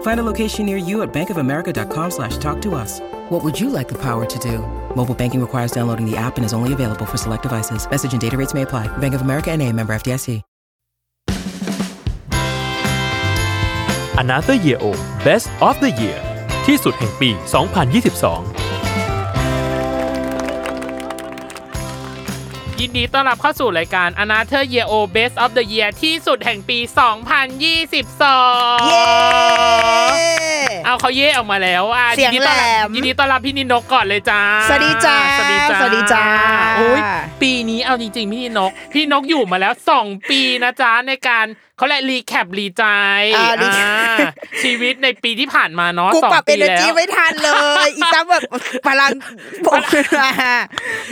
Find a location near you at bankofamerica.com slash talk to us. What would you like the power to do? Mobile banking requires downloading the app and is only available for select devices. Message and data rates may apply. Bank of America and a member FDIC. Another Year O Best of the Year ที่สุดแห่งปี 2022 ยินดีต้อนรับเข้าสู่รายการ Another Year O Best of the Year ที่สุดแห่งปี 2022 เย้ เอาเขาเย่ออกมาแล้วอะเสียงนดีต้อนรับแหลมยินดีต้อนรับพี่นินกก่อนเลยจ้าสวัสดีจ้าสวัสดีจ้าสวัสดีจ้า โอ้ยปีนี้เอาจริงๆพี่นินก พี่นกอยู่มาแล้ว 2 ปีนะจ๊ะในการ เขาแหละรีแคปรีใจอ่า recap อ่าชีวิตในปีที่ผ่านมาเนาะกูสองปรับปีเอเนอร์แล้จีวไม่ทันเลยอีตั้มแบบพลังผมขึ้นมา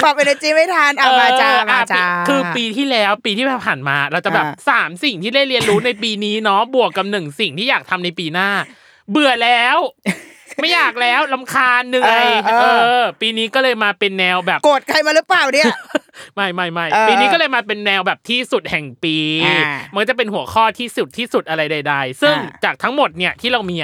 ปรับเอเนอร์จีไม่ทันเอามาจ้าเออมาอะจ้าปีคือปีที่แล้วปีที่ผ่านมา เราจะแบบอ่าสามสิ่งที่ได้เรียนรู้ในปีนี้เนาะบวกกับหนึ่งสิ่งที่อยากทำในปีหน้า เบื่อแล้ว ไม่อยากแล้วลำคาญเหนื่อยเออ ปีนี้ก็เลยมาเป็นแนวแบบโกรธใครมาหรือเปล่าเนี่ยไม่ไม่ไม่เออปีนี้ก็เลยมาเป็นแนวแบบที่สุดแห่งปีอ่ามันก็จะเป็นหัวข้อที่สุดที่สุดอะไรใด ๆ ซึ่งอ่าจากทั้งหมดเนี่ยที่เรามี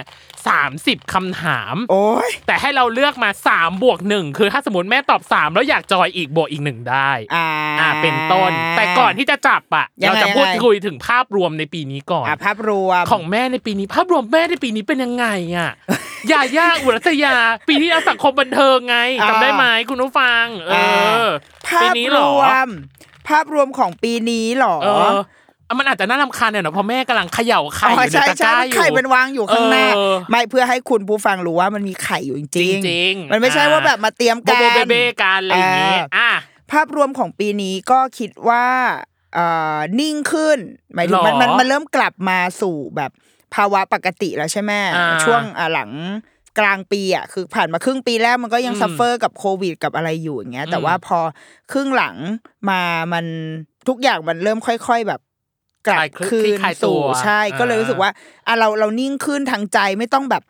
สามสิบคำถาม โอ้ยแต่ให้เราเลือกมา3บวกหนึ่งคือถ้าสมมติแม่ตอบ3แล้วอยากจอยอีกบวกอีกหนึ่งได้อ่าอ่าเป็นต้น แต่ก่อนที่จะจับอะยังเราไงจะพูดยังไงคุยถึงภาพรวมในปีนี้ก่อนอะภาพรวมของแม่ในปีนี้ ภาพรวมแม่ในปีนี้เป็นยังไงอะยาย่าอุรัสยา ปีที่แล้วสังคมบันเทิงไงอ่าจำได้ไหมคุณผู้ฟัง เออภาปีพนี้รเหรอวมภาพรวมของปีนี้เหรอเอออะมันอาจจะน่ารำคาญหน่อยเนอะเพราะแม่กำลังเขย่าไข่อยู่ในใช่ตะกใช่ร้ามันอยู่ไข่เป็นวางอยู่ข้างหน้าเออไม่เพื่อให้คุณผู้ฟังรู้ว่ามันมีไข่อยู่จริงจริงๆมันไม่ใช่ว่าแบบมาเตรียมโบกันโบเบเบ้กันอะไรอย่างงี้อ่าอะภาพรวมของปีนี้ก็คิดว่าเอ่อนิ่งขึ้น หมายถึงมันหรอมันมันเริ่มกลับมาสู่แบบภาวะปกติแล้วใช่ไหมอ่าช่วงอะหลัง กลางปีอะคือผ่านมาครึ่งปีแรกมันก็ยังอืม suffer กับโควิดกับอะไรอยู่อย่างเงี้ย แต่อืมว่าพอครึ่งหลังมามันทุกอย่างมันเริ่มค่อย ๆแบบกลับคลายคลึคืคลี่นคลายตัสู่วใช่ ก็เลยอ่ารู้สึกว่าอะเราเรานิ่งขึ้นทางใจไม่ต้องแบบ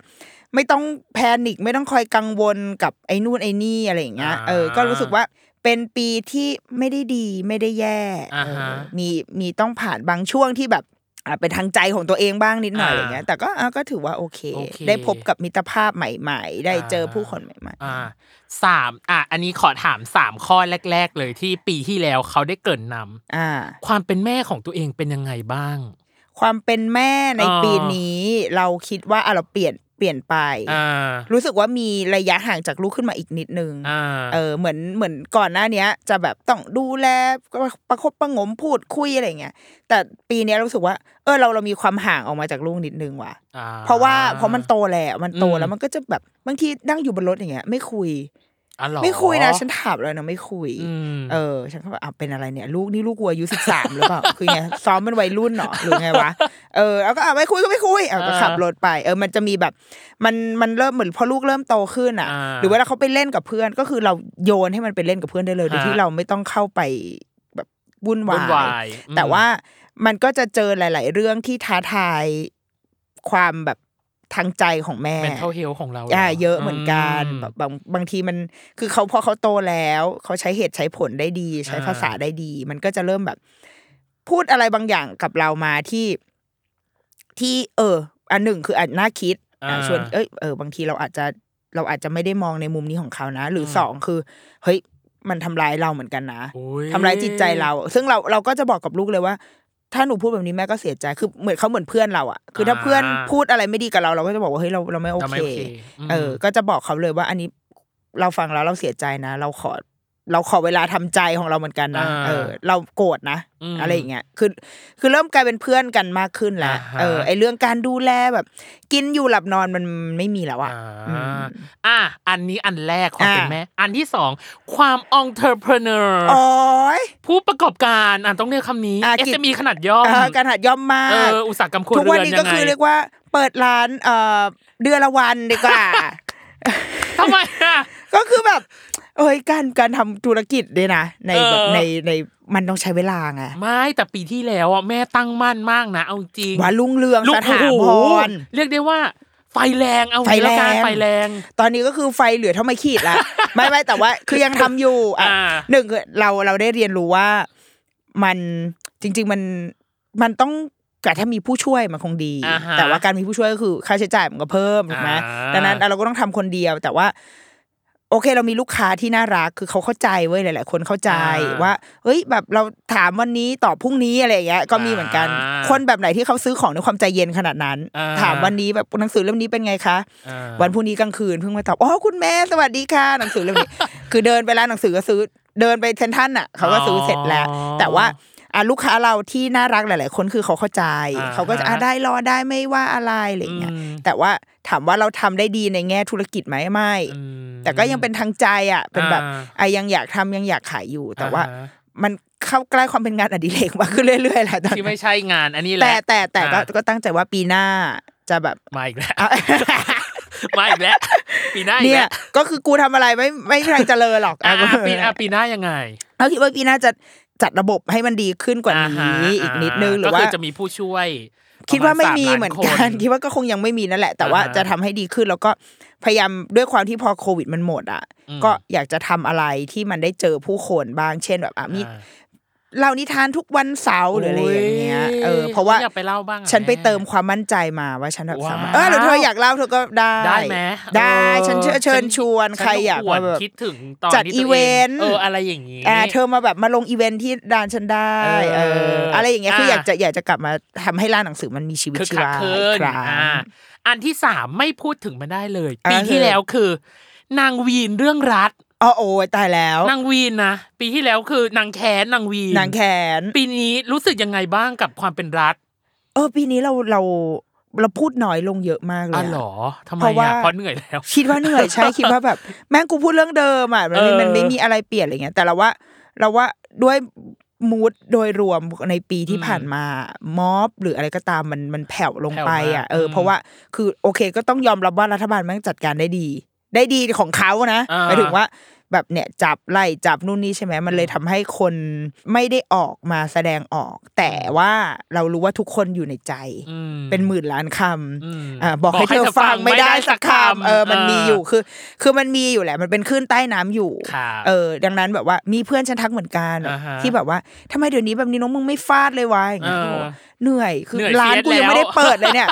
ไม่ต้อง panic ไม่ต้องคอยกังวลกับไอ้นู่นไอ้นี่อะไรอย่างเงี้ยเออก็รู้สึกว่าเป็นปีที่ไม่ได้ดีไม่ได้แย่อ่าฮะเออมีมีต้องผ่านบางช่วงที่แบบอะ เป็นทางใจของตัวเองบ้างนิดหน่อยอ่าอะไรเงี้ย แต่ก็อะก็ถือว่าโอเคโอเค ได้พบกับมิตรภาพใหม่ ๆ ได้เจอผู้คนใหม่อ่าสามอะอันนี้ขอถามสามข้อแรก ๆ เลยที่ปีที่แล้วเขาได้เกรินนำๆอ่า ความเป็นแม่ของตัวเองเป็นยังไงบ้าง ความเป็นแม่ในอ่าปีนี้ เราคิดว่าอะเราเปลี่ยนเปลี่ยนไปอ่ารู้สึกว่ามีระยะห่างจากลูกขึ้นมาอีกนิดนึงอ่าเออเหมือนเหมือนก่อนหน้าเนี้ยจะแบบต้องดูแลประคบประหงมพูดคุยอะไรเงี้ยแต่ปีเนี้ยรู้สึกว่า เออเราเรามีความห่างออกมาจากลูกนิดนึงว่ะอ่เพราะว่าเพราะมันโตแล้วมันโตอืมแล้วมันก็จะแบบบางทีนั่งอยู่บนรถอย่างเงี้ยไม่คุยอ๋อเหรอ ไม่คุยนะ ฉันถามเลยนะไม่คุยอืมเออ ฉันก็แบบอะเป็นอะไรเนี่ย ลูกนี่ลูกกูอายุสิบสามหรือเปล่าคือไงซ้อมเป็นวัยรุ่นเหรอหรือไงวะเออแล้วก็อะไม่คุยก็ไม่คุยเอาก็อ่าขับรถไป เออมันจะมีแบบ มันมันเริ่มเหมือนพอลูกเริ่มโตขึ้นอะอ่าหรือเวลาเขาไปเล่นกับเพื่อนก็คือเราโยนให้มันไปเล่นกับเพื่อนได้เลยโดยฮะที่เราไม่ต้องเข้าไปแบบวุ่นวาวุ่นวายยอืมแต่ว่ามันก็จะเจอหลาย ๆ เรื่องที่ท้าทายความแบบ ทางใจของแม่ mental health ของเราอ่าหรเยอะเหมือนกันอืมแบบบางบางทีมันคือเขาพอเขาโตแล้ว เขาใช้เหตุใช้ผลได้ดี ใช้อ่าภาษาได้ดี มันก็จะเริ่มแบบ พูดอะไรบางอย่างกับเรามาที่ที่เออ อันหนึ่งคืออาจน่าคิดอะชวนเอ้ยเออบางทีเราอาจจะเราอาจจะไม่ได้มองในมุมนี้ของเขานะ หรือสองคือ เฮ้ยมันทำร้ายเราเหมือนกันนะโอ้ยทำร้ายจิตใจเรา ซึ่งเราเราก็จะบอกกับลูกเลยว่า ถ้าหนูพูดแบบนี้แม่ก็เสียใจคือเหมือนเขาเหมือนเพื่อนเราอะคือถ้าเพื่อนพูดอะไรไม่ดีกับเราเราก็จะบอกว่าเฮ้ยเราเราไม่โอเราเคไม่โอเคมเออ ก็จะบอกเขาเลยว่าอันนี้เราฟังแล้วเราเสียใจนะ เราขอ เราขอเวลาทำใจของเราเหมือนกันนะอ่าเออ เราโกรธนะอืมอะไรอย่างเงี้ยคือ คือเริ่มกลายเป็นเพื่อนกันมากขึ้นแล้วอ่าฮะเออ ไอเรื่องการดูแลแบบ กินอยู่หลับนอนมันไม่มีแล้วอะอ่าอืมอะอันนี้อันแรกความเป็นอะแม่อันที่สองความ entrepreneur โอ้ยผู้ประกอบการอะต้องเรียกคำนี้อะกิจ SME ขนาดย่อมเออการหัดย่อมมาเอกออุตสาหกรรมครัวทุกเรืวันอนนี้ยัก็งไงคือเรียกว่า เปิดร้านเอ่อเดือนละวันดีกว่าทำไมอะก็คือแบบ เอ้ยการการทำธุรกิจเนี่ยนะในแบบเออในในมันต้องใช้เวลาไงไม่แต่ปีที่แล้วอะแม่ตั้งมั่นมากนะเอาจริงว่ารุ่งเรืองลูสกถาโอ้พโหรเรียกได้ว่าไฟแรงเอาไฟแรงล้วกันไฟแรง ตอนนี้ก็คือไฟเหลือเท่าไม่ขีดละไม่ไม่แต่ว่าคือยังทำอยู่อะอ่าหนึ่งคือเราเราได้เรียนรู้ว่ามันจริง ๆมันมันต้องแต่ถ้ามีผู้ช่วยมันคงดีอ่าฮะแต่ว่าการมีผู้ช่วยก็คือค่าใช้จ่ายมันก็เพิ่มถูกไหมอ่าดังนั้นเราก็ต้องทำคนเดียว แต่ว่า โอเค เรามีลูกค้าที่น่ารักคือเขาเข้าใจเว้ยหลาย ๆ คนเข้าใจว่าเฮ้ยแบบเราถามวันนี้ตอบพรุ่งนี้อะไรอย่างเงี้ยก็มีเหมือนกัน คนแบบไหนที่เขาซื้อของด้วยความใจเย็นขนาดนั้นอ่าถามวันนี้แบบหนังสือเล่มนี้เป็นไงคะอ่าวันพรุ่งนี้กลางคืนเพิ่งมาตอบอ๋อคุณแม่สวัสดีค่ะหนังสือเล่มนี้ คือเดินไปร้านหนังสือก็ซื้อเดินไปเซนทรันอะเขาก็ซื้อเสร็จแล้วอ๋อแต่ว่า อะลูกค้าเราที่น่ารักหลาย ๆ คนคือเขาเข้าใจอ่าเขาก็จะอะได้รอได้ไม่ว่าอะไรอะไรอย่างเงี้ยอืมแต่ว่าถามว่าเราทำได้ดีในแง่ธุรกิจไหมไม่อืมแต่ก็ยังเป็นทางใจอะเป็นแบบอ่าไอ้ยังอยากทำยังอยากขายอยู่ แต่ว่าอ่ฮะมันเข้าใกล้ความเป็นงานอดิเรกมากขึ้นเรื่อยๆแหละตอนที่นี้ไม่ใช่งานอันนี้แหละแต่แต่แต่ก็อ่าก็ตั้งใจว่าปีหน้าจะแบบมาอีกแล้วอะมาอีกแล้วปีหน้าอีกเนี่ยแล้วก็คือกูทำอะไรไม่ไม่มีทางเจริญหรอกอะอะอะปีอะปีหน้ายังไงเราคิดว่าปีหน้าจะ จัดระบบให้มันดีขึ้นกว่าอ่นี้ฮะอีกนิดนึงหรือก็ว่าคือจะมีผู้ช่วย คิดว่าไม่ประมีสล้เหมือนคกันคิดว่าก็คงยังไม่มีนั่นแหละ แต่ว่าอ่าฮะจะทำให้ดีขึ้นแล้วก็พยายามด้วยความที่พอโควิดมันหมดอะอืมก็อยากจะทำอะไรที่มันได้เจอผู้คนบ้างเช่นแบบอะมีอ่า เล่านิทานทุกวันเสาร์หรืออะไรอย่างเงี้ยเออเพราะว่าอยากไปเล่าบ้างอะฉันไปแเติมความมั่นใจมาว่าฉันแบบว้าวสามารถเออหรือเธออยากเล่าเธอก็ได้ได้ไหมได้ออฉันเชิญเชิญชวนฉัใครอยากวมาแบบคิดถึงตอนจัดที่ตัวอีเวนต์เอออะไรอย่างงี้อ่าเธอมาแบบมาลงอีเวนท์ที่ร้านฉันได้เออเอออะไรอย่างเงี้ยคืออะอยากจะอยากจะกลับมาทำให้ร้านหนังสือมันมีชีวิตคือชีขับวาเคลื่อีอกนครั้งอ่าอันที่สามไม่พูดถึงมันได้เลยอ่าปีที่คือแล้วคือ นางวีนเรื่องรัฐ อ๋อโอ้ยตายแล้ว นางวีนนะปีที่แล้วคือนางแค้นนางวีนนางแขนปีนี้รู้สึกยังไงบ้างกับความเป็นรัฐ เออ ปีนี้เราเราเราพูดน้อยลงเยอะมากเลยอ๋ออะเหรอทำไมเพราะว่าอะเพราะเหนื่อยแล้ว คิดว่าเหนื่อยใช่คิดว่าแบบ แม่งกูพูดเรื่องเดิมอะมันไม่เออมันไม่มีอะไรเปลี่ยนอะไรเงี้ยแต่เราว่า เราว่าด้วยมูดโดยรวมในปีที่อืมผ่านมาม็อบหรืออะไรก็ตามมันมันแผ่วลงไปอะแผ่วมากเอออมเพราะว่าคือโอเคก็ต้องยอมรับว่ารัฐบาลแม่งจัดการได้ดี ได้ดีของเขานะอ่าหมายถึงว่า แบบเนี่ยจับไล่จับนู่นนี่ใช่ไหมมันเลยทำให้คนไม่ได้ออกมาแสดงออก แต่ว่าเรารู้ว่าทุกคนอยู่ในใจอืมเป็นหมื่นล้านคอืมำอ่าบอกให้เธอฟังไม่ได้สักคำเออมันมีอยู่คือ คือมันมีอยู่แหละ มันเป็นคลื่นใต้น้ำอยู่ครับเออ ดังนั้นแบบว่ามีเพื่อนฉันทักเหมือนกันอ่าฮะที่แบบว่าทำไมเดี๋ยวนี้แบบนี้น้องมึงไม่ฟาดเลยวะอย่างเงี้ยเออเขาบอกว่าเหนื่อยคือเหนื่อยร้านเฟียสกูยังไม่ได้แล้วเปิดเลยเนี่ย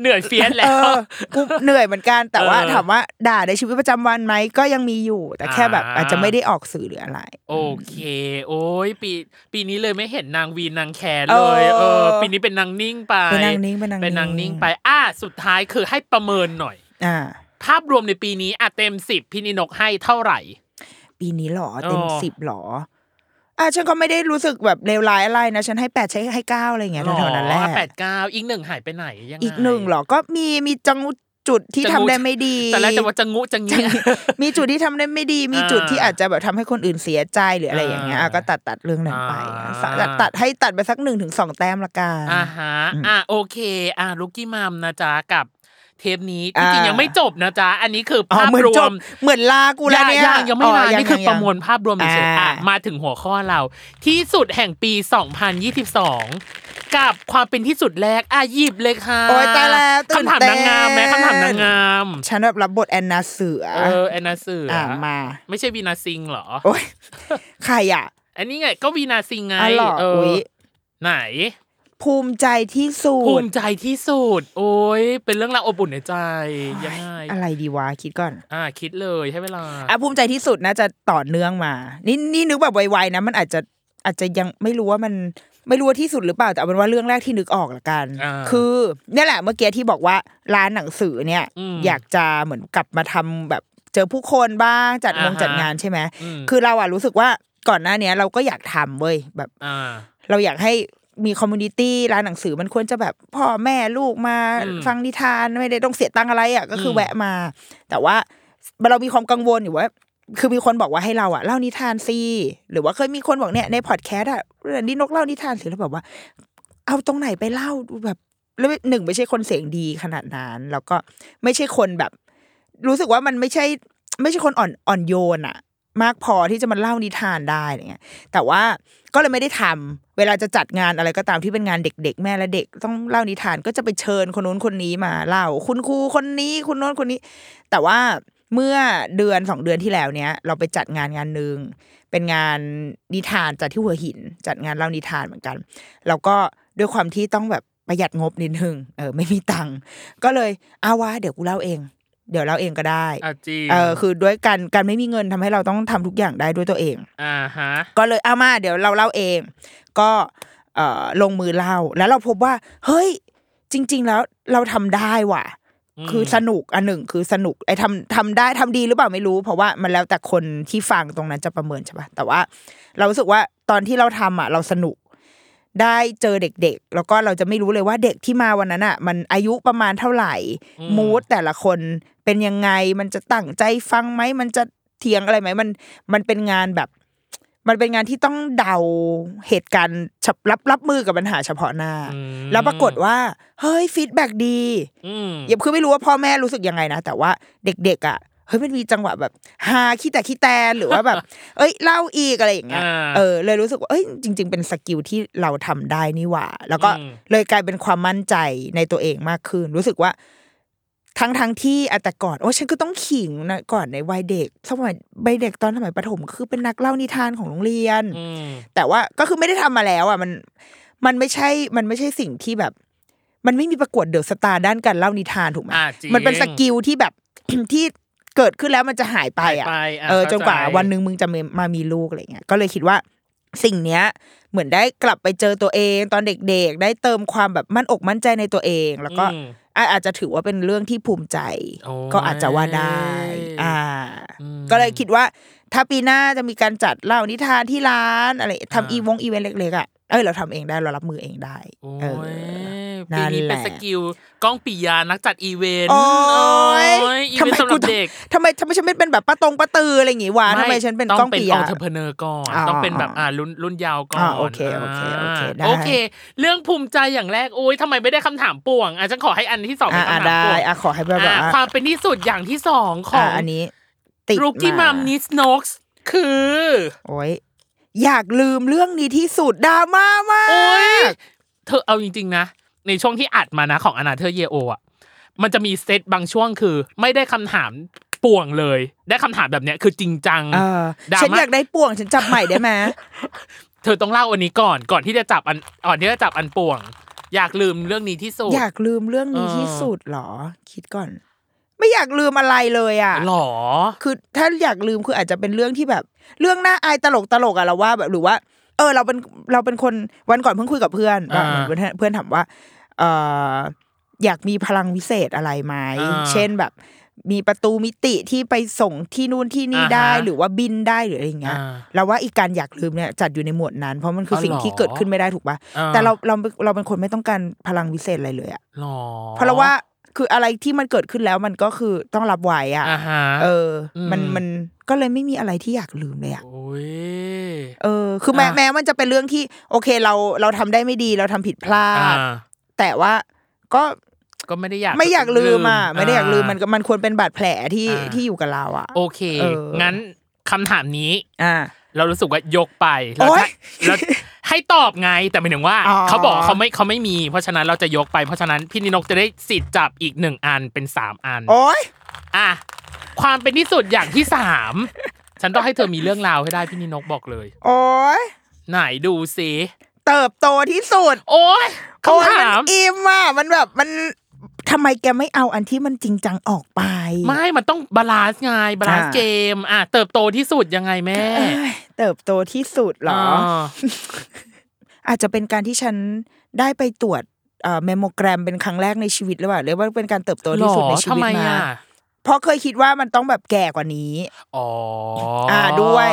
เหนื่อยเฟียสแล้เอวอกูเหนื่อยเหมือนกัน แต่ว่าเออถามว่าด่าในชีวิตประจำวันไหมก็ยังมีอยู่ แต่แค่แบบอ่าอาจจะไม่ได้ออกสื่อหรืออะไร โอเค โอ้ยปี ปีนี้เลยไม่เห็นนางวีนนางแคนเอเลอยเออปีนี้เป็นนางนิ่งไปเป็นนางนิ่งเป็นนางเป็นนางนิ่นิ่งงไปอะสุดท้ายคือให้ประเมินหน่อย อ่า ภาพรวมในปีนี้อะเต็มสิบพี่นินกให้เท่าไหร่ ปีนี้หรอเต็มอ๋อสิบหรอ อะฉันก็ไม่ได้รู้สึกแบบเลวร้ายอะไรนะ ฉันให้แปดใช้ให้เก้าอะไรอย่างเงี้ยแถวๆนั้นแหละแปดเก้าอีกหนึ่งหายไปไหนยังไงอีกหนึ่งหรอก็มีมีจังจุดที่จะทำงูได้ไม่ดี แต่แล้วจะว่าจะงูจะงี้มีจุดที่ทำได้ไม่ดี มีอ่าจุดที่อาจจะแบบทำให้คนอื่นเสียใจหรืออะไรอย่างเงี้ยอะอ่าก็ตัดตัดเรื่องนั้นไปอ่าตัดตัดให้ตัดไปสักหนึ่งถึงสองแต้มละกันอ่าฮะอะโอเค อะลูกกี้มัมนะจ๊ะกับ เทปนี้จอ่าริงๆยังไม่จบนะจ๊ะอันนี้คืออ๋อภาพเหมือนรวจมบเหมือนลากูแล้วเนี่ยยังยังไม่มาอ๋อนี่คือยังประมวลภาพรวมเฉยๆอ่าอะมาถึงหัวข้อเรา ที่สุดแห่งปี 2022 กับความเป็นที่สุดแรกอะหยิบเลยค่ะโอ๊ยตายแล้วตื่นคำถามเต้นนางงามไหมคำถามนางงามฉันแบบรับบทแอนนาเสือเออแอนนาเสืออะมา ไม่ใช่วีนาซิงเหรอโอ้ยใครอะอันนี้ไงก็วีนาซิงไงอ๋อเหรอเอออุ๊ยไหน ภูมิใจที่สุภูดมิใจที่สุดโอ้ยเป็นเรื่องราวอบอุ่นในใจยังไงอะไรดีวะคิดก่อน อ่า คิดเลยให้เวลาอะภูมิใจที่สุดน่าจะต่อเนื่องมา นี่นี่นึกแบบไวๆนะ มันอาจจะอาจจะยังไม่รู้ว่ามันไม่รู้ว่าที่สุดหรือเปล่าแต่เอาเป็นว่าเรื่องแรกที่นึกออกละกันอ่าคือเนี่ยแหละเมื่อกี้ที่บอกว่าร้านหนังสือเนี่ยอืมอยากจะเหมือนกลับมาทำแบบเจอผู้คนบ้างจัดงงอ่าฮะจัดงานใช่ไหมอืมคือเราอะรู้สึกว่าก่อนหน้าเนี้ยเราก็อยากทำเว้ยแบบอ่าเราอยากให้ มี community ร้านหนังสือมันควรจะแบบพ่อแม่ลูกมาอืมฟังนิทานไม่ได้ต้องเสียตังค์อะไรอะก็คืออมแวะมา แต่ว่าเรามีความกังวลอยู่ว่าคือมีคนบอกว่าให้เราอะเล่านิทานซีหรือว่าเคยมีคนบอกเนี่ยในพอดแคสต์อะเรื่องนี้นกเล่านิทานสิแล้วแบบว่า เอาตรงไหนไปเล่าดูแบบแล้วหนึ่งไม่ใช่คนเสียงดีขนาดนั้นแล้วก็ไม่ใช่คนแบบ รู้สึกว่ามันไม่ใช่ ไม่ใช่คนอ่อนอ่อนโยนอะ มากพอที่จะมาเล่านิทานได้อะไรเงี้ย แต่ว่าก็เลยไม่ได้ทำเวลาจะจัดงานอะไรก็ตามที่เป็นงานเด็ก ๆ แม่และเด็กต้องเล่านิทานก็จะไปเชิญคนนู้นคนนี้มาเล่า คุณครูคนนี้คุณโน้นคนนี้ แต่ว่าเมื่อเดือนสองเดือนที่แล้วเนี้ยเราไปจัดงานงานหนึ่งเป็นงานนิทานจัดที่หัวหิน จัดงานเล่านิทานเหมือนกันแล้วก็ด้วยความที่ต้องแบบประหยัดงบนิดนึงเออไม่มีตังก็เลยเอาวะเดี๋ยวกูเล่าเอง เดี๋ยวเล่าเองก็ได้อะจริงเออคือด้วยการการไม่มีเงินทำให้เราต้องทำทุกอย่างได้ด้วยตัวเองอ่าฮะก็เลยเอามาเดี๋ยวเราเล่าเอง ก็เอ่อลงมือเล่าแล้วเราพบว่า เฮ้ย จริง ๆ แล้วเราทำได้ว่ะอืมคือสนุกอันหนึ่งคือสนุกไอ้ทำทำได้ทำดีหรือเปล่าไม่รู้ เพราะว่ามันแล้วแต่คนที่ฟังตรงนั้นจะประเมินใช่ปะแต่ว่า เรารู้สึกว่าตอนที่เราทำอะ เราสนุก ได้เจอเด็กๆ แล้วก็เราจะไม่รู้เลยว่าเด็กที่มาวันนั้นอะ มันอายุประมาณเท่าไหร่มูดแต่ละคนเป็นยังไงมันจะตั้งใจฟังไหมมันจะเถียงอะไรไหมมันมันเป็นงานแบบ มันเป็นงานที่ต้องเดาเหตุการณ์ฉับรับรับมือกับปัญหาเฉพาะหน้าอืมแล้วปรากฏว่า เฮ้ยฟีดแบ็ดีอืมอย่าคือไม่รู้ว่าพ่อแม่รู้สึกยังไงนะแต่ว่าเด็กๆอะ เฮ้ยมันมีจังหวะแบบฮาขี้แตกขี้แตนหรือว่าแบบ เอ้ยเล่าอีกอะไรอย่างเงี้ยอ่าเออเลยรู้สึกว่าเอ้ยจริง ๆ เป็น skill ที่เราทำได้นี่หว่า แล้วก็อืมเลยกลายเป็นความมั่นใจในตัวเองมากขึ้น รู้สึกว่า ทั้งทั้งๆที่อะแต่ก่อนโอ้ฉันก็ต้องขิงนะก่อนในวัยเด็กสมัยวัยเด็กตอนสมัยประถมคือเป็นนักเล่านิทานของโรงเรียนอืมแต่ว่าก็คือไม่ได้ทำมาแล้ว อะมัน มันไม่ใช่มันไม่ใช่สิ่งที่แบบ มันไม่มีประกวดเดอะสตาร์ด้านการเล่านิทานถูกไหมอ่าจริงมันเป็น skill ที่แบบที่ เกิดขึ้นแล้วมันจะหายไปอะหายไปอะเออจนกว่าเข้าใจวันหนึ่งมึงจะมามามีลูกอะไรเงี้ยก็เลยคิดว่าสิ่งเนี้ยเหมือนได้กลับไปเจอตัวเองตอนเด็กๆ ได้เติมความแบบมั่นอกมั่นใจในตัวเอง แล้วก็อืมอะอาจจะถือว่าเป็นเรื่องที่ภูมิใจโอ้ยก็อาจจะว่าได้ อ่าอืมก็เลยคิดว่า ถ้าปีหน้าจะมีการจัดเล่านิทานที่ร้านอะไรทำอ่าอีวงอีเวนต์เล็กๆอะเอ้ยเราทำเองได้เรารับมือเองได้โอ้เออยปีนี้นั่นแหเป็น skillก้องปิยานักจัดอีเวนต์โอ้ยอีทำ เวนไมต์สำหกูรับเด็กทำไมทำไมฉันไม่เป็นแบบป้าตรงป้าตืออะไรอย่างงี้วะทำไมฉันเป็นต้กล้องเป็นปีออะอเทอร์เพเนอร์ก่อนอ๋อต้องเป็นแบบอ่ารุ่นรุ่นยาวก่อนอ่าโอเคโอเคโอเคได้โอเค เรื่องภูมิใจอย่างแรกโอ้ยทำไมไม่ได้คำถามป่วงอะฉันขอให้อันที่สองเป็อ่านคำถามได้ป่วงอะขอให้แบบอะว่าความเป็นที่สุดอย่างที่สองขออะงอันนี้ติดรุกที่มัมนิสโนกส์คือ โอ้ยอยากลืมเรื่องนี้ที่สุดดราม่ามากโอ้ยเธอเอาจริงๆนะในช่วงที่อัดมานะของอนาเธอเยโออะ มันจะมีเซตบางช่วงคือ ไม่ได้คำถามป่วงเลย ได้คำถามแบบเนี้ยคือจริงจังเออดราม่าฉันอยากได้ป่วงฉันจับใหม่ได้ไหมเธอต้องเล่าอันนี้ก่อนก่อนที่จะจับอันก่อนที่จะจับอันป่วง อยากลืมเรื่องนี้ที่สุด อยากลืมเรื่องนี้เออที่สุดเหรอ คิดก่อน ไม่อยากลืมอะไรเลยอะหรอ คือถ้าอยากลืมคืออาจจะเป็นเรื่องที่แบบ เรื่องน่าอายตลกตลกอะเราว่าแบบหรือว่า เออ เราเป็นเราเป็นคนวันก่อนเพิ่งคุยกับเพื่อนว่าอ่าเหมือนเพื่อนเพื่อนถามว่า เออ อยากมีพลังวิเศษอะไรไหมอ่าเช่นแบบ มีประตูมิติที่ไปส่งที่นู่นที่นี่อ่าฮะได้หรือว่าบินได้หรืออะไรอย่างเงี้ยอ่าเราว่าอีกการอยากลืมเนี่ยจัดอยู่ในหมวดนั้น เพราะมันคืออ๋อสิ่งที่เหรอเกิดขึ้นไม่ได้ถูกปะอ่าแต่เราเราเราเป็นคนไม่ต้องการพลังวิเศษอะไรเลยอะหรอเพราะเราว่าคืออะไรที่มันเกิดขึ้นแล้วมันก็คือต้องรับไว้อะอ่าฮะเอออมมันมันก็เลยไม่มีอะไรที่อยากลืมเลยอะโอ้ยเออ คือแม้อะแม้มันจะเป็นเรื่องที่ โอเคเราเราทำได้ไม่ดีเราทำผิดพลาอ่าดแต่ว่า ก็ก็ไม่ได้อยากไม่อยากลืมอะไม่ได้อยากลืมมันก็มันควรเป็นบาดแผลที่อ่าที่อยู่กับเราอะ โอเคเอองั้นคำถามนี้ อ่า เรารู้สึกว่ายกไปแล้วโอ๊ยถ้าแล้วให้ตอบไงแต่หมายถึงว่าอ๋อเขาบอกเขาไม่เขาไม่มี เพราะฉะนั้นเราจะยกไปเพราะฉะนั้นพี่นินกจะได้สิทธิ์จับอีกหนึ่งอันเป็นสามอันโอ๊ยอะความเป็นที่สุดอย่างที่สามฉันต้องให้เธอมีเรื่องราวให้ได้พี่นิดนกบอกเลย โอ๊ยไหนดูสิเติบโตที่สุด โอ้ยโอ๊ย คำถามนอิ่มอะมันแบบมันทำไมแกไม่เอาอันที่มันจริงจังออกไป ไม่มันต้อง balance ไง balance อ่าเกม อะเติบโตที่สุดยังไงแม่เอ้ยเติบโตที่สุดเหรอาอาจจะเป็นการที่ฉันได้ไปตรวจเอ่อแมมโมแกรมเป็นครั้งแรกในชีวิตหรือเปล่าเรียกว่าเป็นการเติบโตที่สุดในชีทำวิตไมมาอะเพราะเคยคิดว่ามันต้องแบบแก่กว่านี้ อ๋อ อ่าด้วย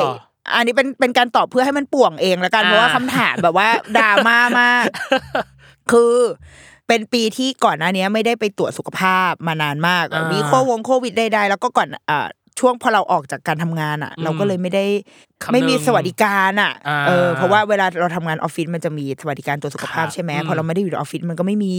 อันนี้เป็นเป็นการตอบเพื่อให้มันป่วงเองแล้วกันอ่าเพราะว่าคำถามแบบว่าดราม่ามาก คือเป็นปีที่ก่อนหน้านี้ไม่ได้ไปตรวจสุขภาพมานานมากอ่ามีมีโควงโควิดใดๆแล้วก็ก่อนอ่าช่วงพอเราออกจากการทำงานอะอืมเราก็เลยไม่ได้คำนึงไม่มีสวัสดิการอะอ่าเออเพราะว่าเวลาเราทำงานออฟฟิศมันจะมีสวัสดิการตรวจสุขภาพครับใช่ไหมอืมพอเราไม่ได้อยู่ในออฟฟิศมันก็ไม่มี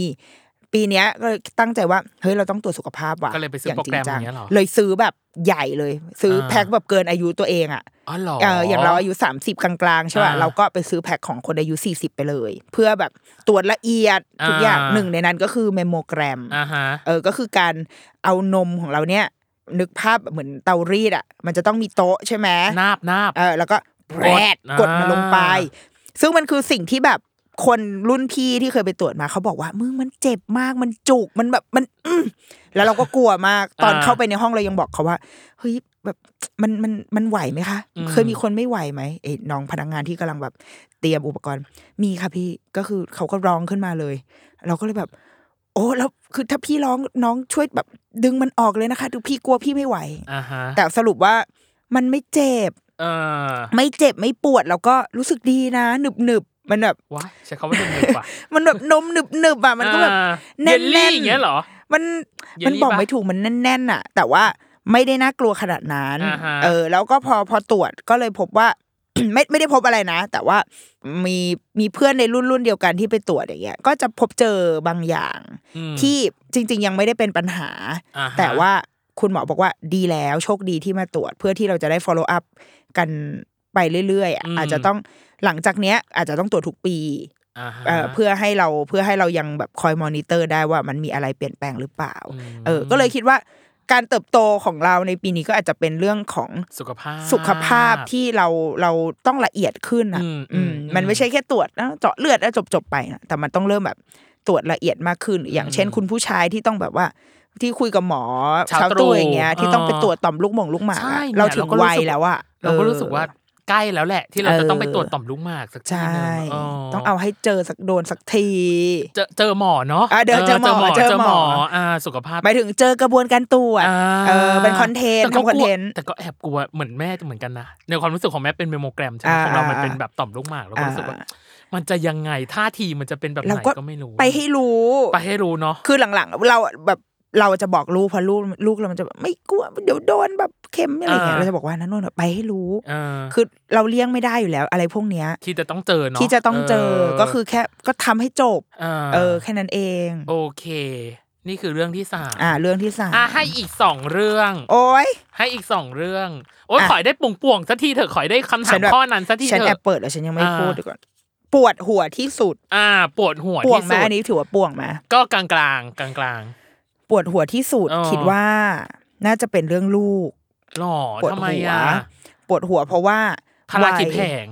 ปีเนี้ยก็เลยตั้งใจว่าเฮ้ยเราต้องตรวจสุขภาพว่ะก็เลยไปซื้อโปรแกรมอย่างเงี้ยเหรอเลยซื้อแบบใหญ่เลย ซื้ออาแพ็คแบบเกินอายุตัวเองอะ อ๋อเหรอเอออย่างเราอายุ30กลางๆใช่ป่ะอ่าเราก็ไปซื้อแพ็คของคนอายุ40ไปเลย เพื่อแบบตรวจละเอียดทุกอ่าอย่างหนึ่งในนั้นก็คือเมมโมแกรมอ่าฮะเออก็คือการเอานมของเราเนี่ยนึกภาพเหมือนเตารีดอะ มันจะต้องมีโต๊ะใช่ไหมนาบนาบเออแล้วก็แรดกดกดมันลงไป ซึ่งมันคือสิ่งที่แบบคนรุ่นพี่ที่เคยไปตรวจมาเขาบอกว่ามึงมันเจ็บมากมันจุกมันแบบมันอืมแล้วเราก็กลัวมากตอนอ่าเข้าไปในห้องเรายังบอกเขาว่าเฮ้ย แบบมันมันมันไหวไหมคะอืมเคยมีคนไม่ไหวไหมเอ้ยน้องพนักงานที่กำลังแบบเตรียมอุปกรณ์ มีค่ะพี่ก็คือเขาก็ร้องขึ้นมาเลย เราก็เลยแบบ โอ้แล้วคือถ้าพี่ร้องน้องช่วยแบบ ดึงมันออกเลยนะคะดูพี่กลัวพี่ไม่ไหวอ่าฮะแต่สรุปว่ามันไม่เจ็บเออไม่เจ็บไม่ปวดแล้วก็รู้สึกดีนะหนึบหนึบๆมันแบบว้าใช้คำว่าหนึ่งหนึ่งป่ะมันแบบนมหนึบหนึบๆอะมันก็แบบอ่าแน่เยลลี่นๆอย่างเงี้ยเหรอมันเยลลี่มันบอกปะไม่ถูกมันแน่นๆอะ แต่ว่า ไม่ได้น่ากลัวขนาดนั้นอ่าฮะเออ แล้วก็พอพอตรวจก็เลยพบว่าไม่ไม่ได้พบอะไรนะ แต่ว่ามีมีเพื่อนในรุ่นรุ่นเดียวกันที่ไปตรวจอย่างเงี้ยก็จะพบเจอบางอย่างอืมที่จริง ๆ ยังไม่ได้เป็นปัญหาอ่าฮะแต่ว่าคุณหมอบอกว่าดีแล้วโชคดีที่มาตรวจ เพื่อที่เราจะได้ follow up กันไปเรื่อยๆอะอาจจะต้องหลังจากเนี้ย อาจจะต้องตรวจทุกปีอ่าฮะเอ่อเพื่อให้เราเพื่อให้เรายังแบบคอยมอนิเตอร์ได้ว่ามันมีอะไรเปลี่ยนแปลงหรือเปล่าอืมเออ ก็เลยคิดว่า การเติบโตของเราในปีนี้ก็อาจจะเป็นเรื่องของสุขภาพสุขภาพที่เราเราต้องละเอียดขึ้นอะอืมอืมอืมมันไม่ใช่แค่ตรวจนะเจาะเลือดแล้วจบจบๆไปนะแต่มันต้องเริ่มแบบตรวจละเอียดมากขึ้น อย่างเช่นอืมคุณผู้ชายที่ต้องแบบว่า ที่คุยกับหมอเช้าเช้าตรู่ตรู่อย่างเงี้ยที่ต้องไปอ่าตรวจต่อมลูกหมงลูกหมากใช่อะเนี่ยเราถึงเราก็รู้วัยสึกแล้วอะเราก็รู้ออสึกว่า ใกล้แล้วแหละ ที่เราจะต้องไปเออตรวจต่อมลูกหมากสักทีใช่หนึงต้องเอาให้เจอสักโดนสักที เจอเจอหมอเนาะอะเดี๋ยวเจอหมอเจอหมอเจอหมออ่าสุขภาพหมายถึงเจอกระบวนการตรวจอ่าเออเป็นคอนเทนต์แต่ก็ทำคอนเทนต์กลัวแต่ก็แอบกลัวเหมือนแม่เหมือนกันนะในความรู้สึกของแม่เป็นเมโมแกรมใช่ไหมอ่าของเรามันอ่าเป็นแบบต่อมลูกหมากเราก็รู้สึกว่าอ่ามันจะยังไงท่าทีมันจะเป็นแบบไหเรานก็ก็ไม่รู้ ไปให้รู้ ไปให้รู้เนาะคือหลังๆ เราแบบ เราจะบอกลูกเพราะลูกลูกเรามันจะแบบไม่กลัวเดี๋ยวโดนแบบเข็มอะไรอย่างเงี้ยอ่าเราจะบอกว่านั่นนนไปให้รู้เออคือเราเลี่ยงไม่ได้อยู่แล้ว อะไรพวกเนี้ยที่จะต้องเจอเนาะที่จะต้องเจอก็คือแค่ก็ทำให้จบเออเออแค่นั้นเอง โอเค นี่คือเรื่องที่สามอ่า เรื่องที่สามอะให้อีกสองเรื่อง โอ้ยให้อีกสองเรื่อง โอ้ยอะขอยได้ป่วงป่วงๆสักทีเถอะขอยได้คำถาฉัมนแบบข้อนั้นสักทีฉันเถแออะบเปิดแล้วฉันยังไม่อ่าพูดดีกว่าปวดหัวที่สุด อ่า ปวดหัวปวงที่ไหมสุดอันนี้ถือว่าปวงไหมก็กลางกลางกลางกลาง ปวดหัวที่สุดอ๋อ คิดว่า น่าจะเป็นเรื่องลูกๆหรอปวดทำไมหัว อะปวดหัวเพราะว่าพาราวัยกี่แผง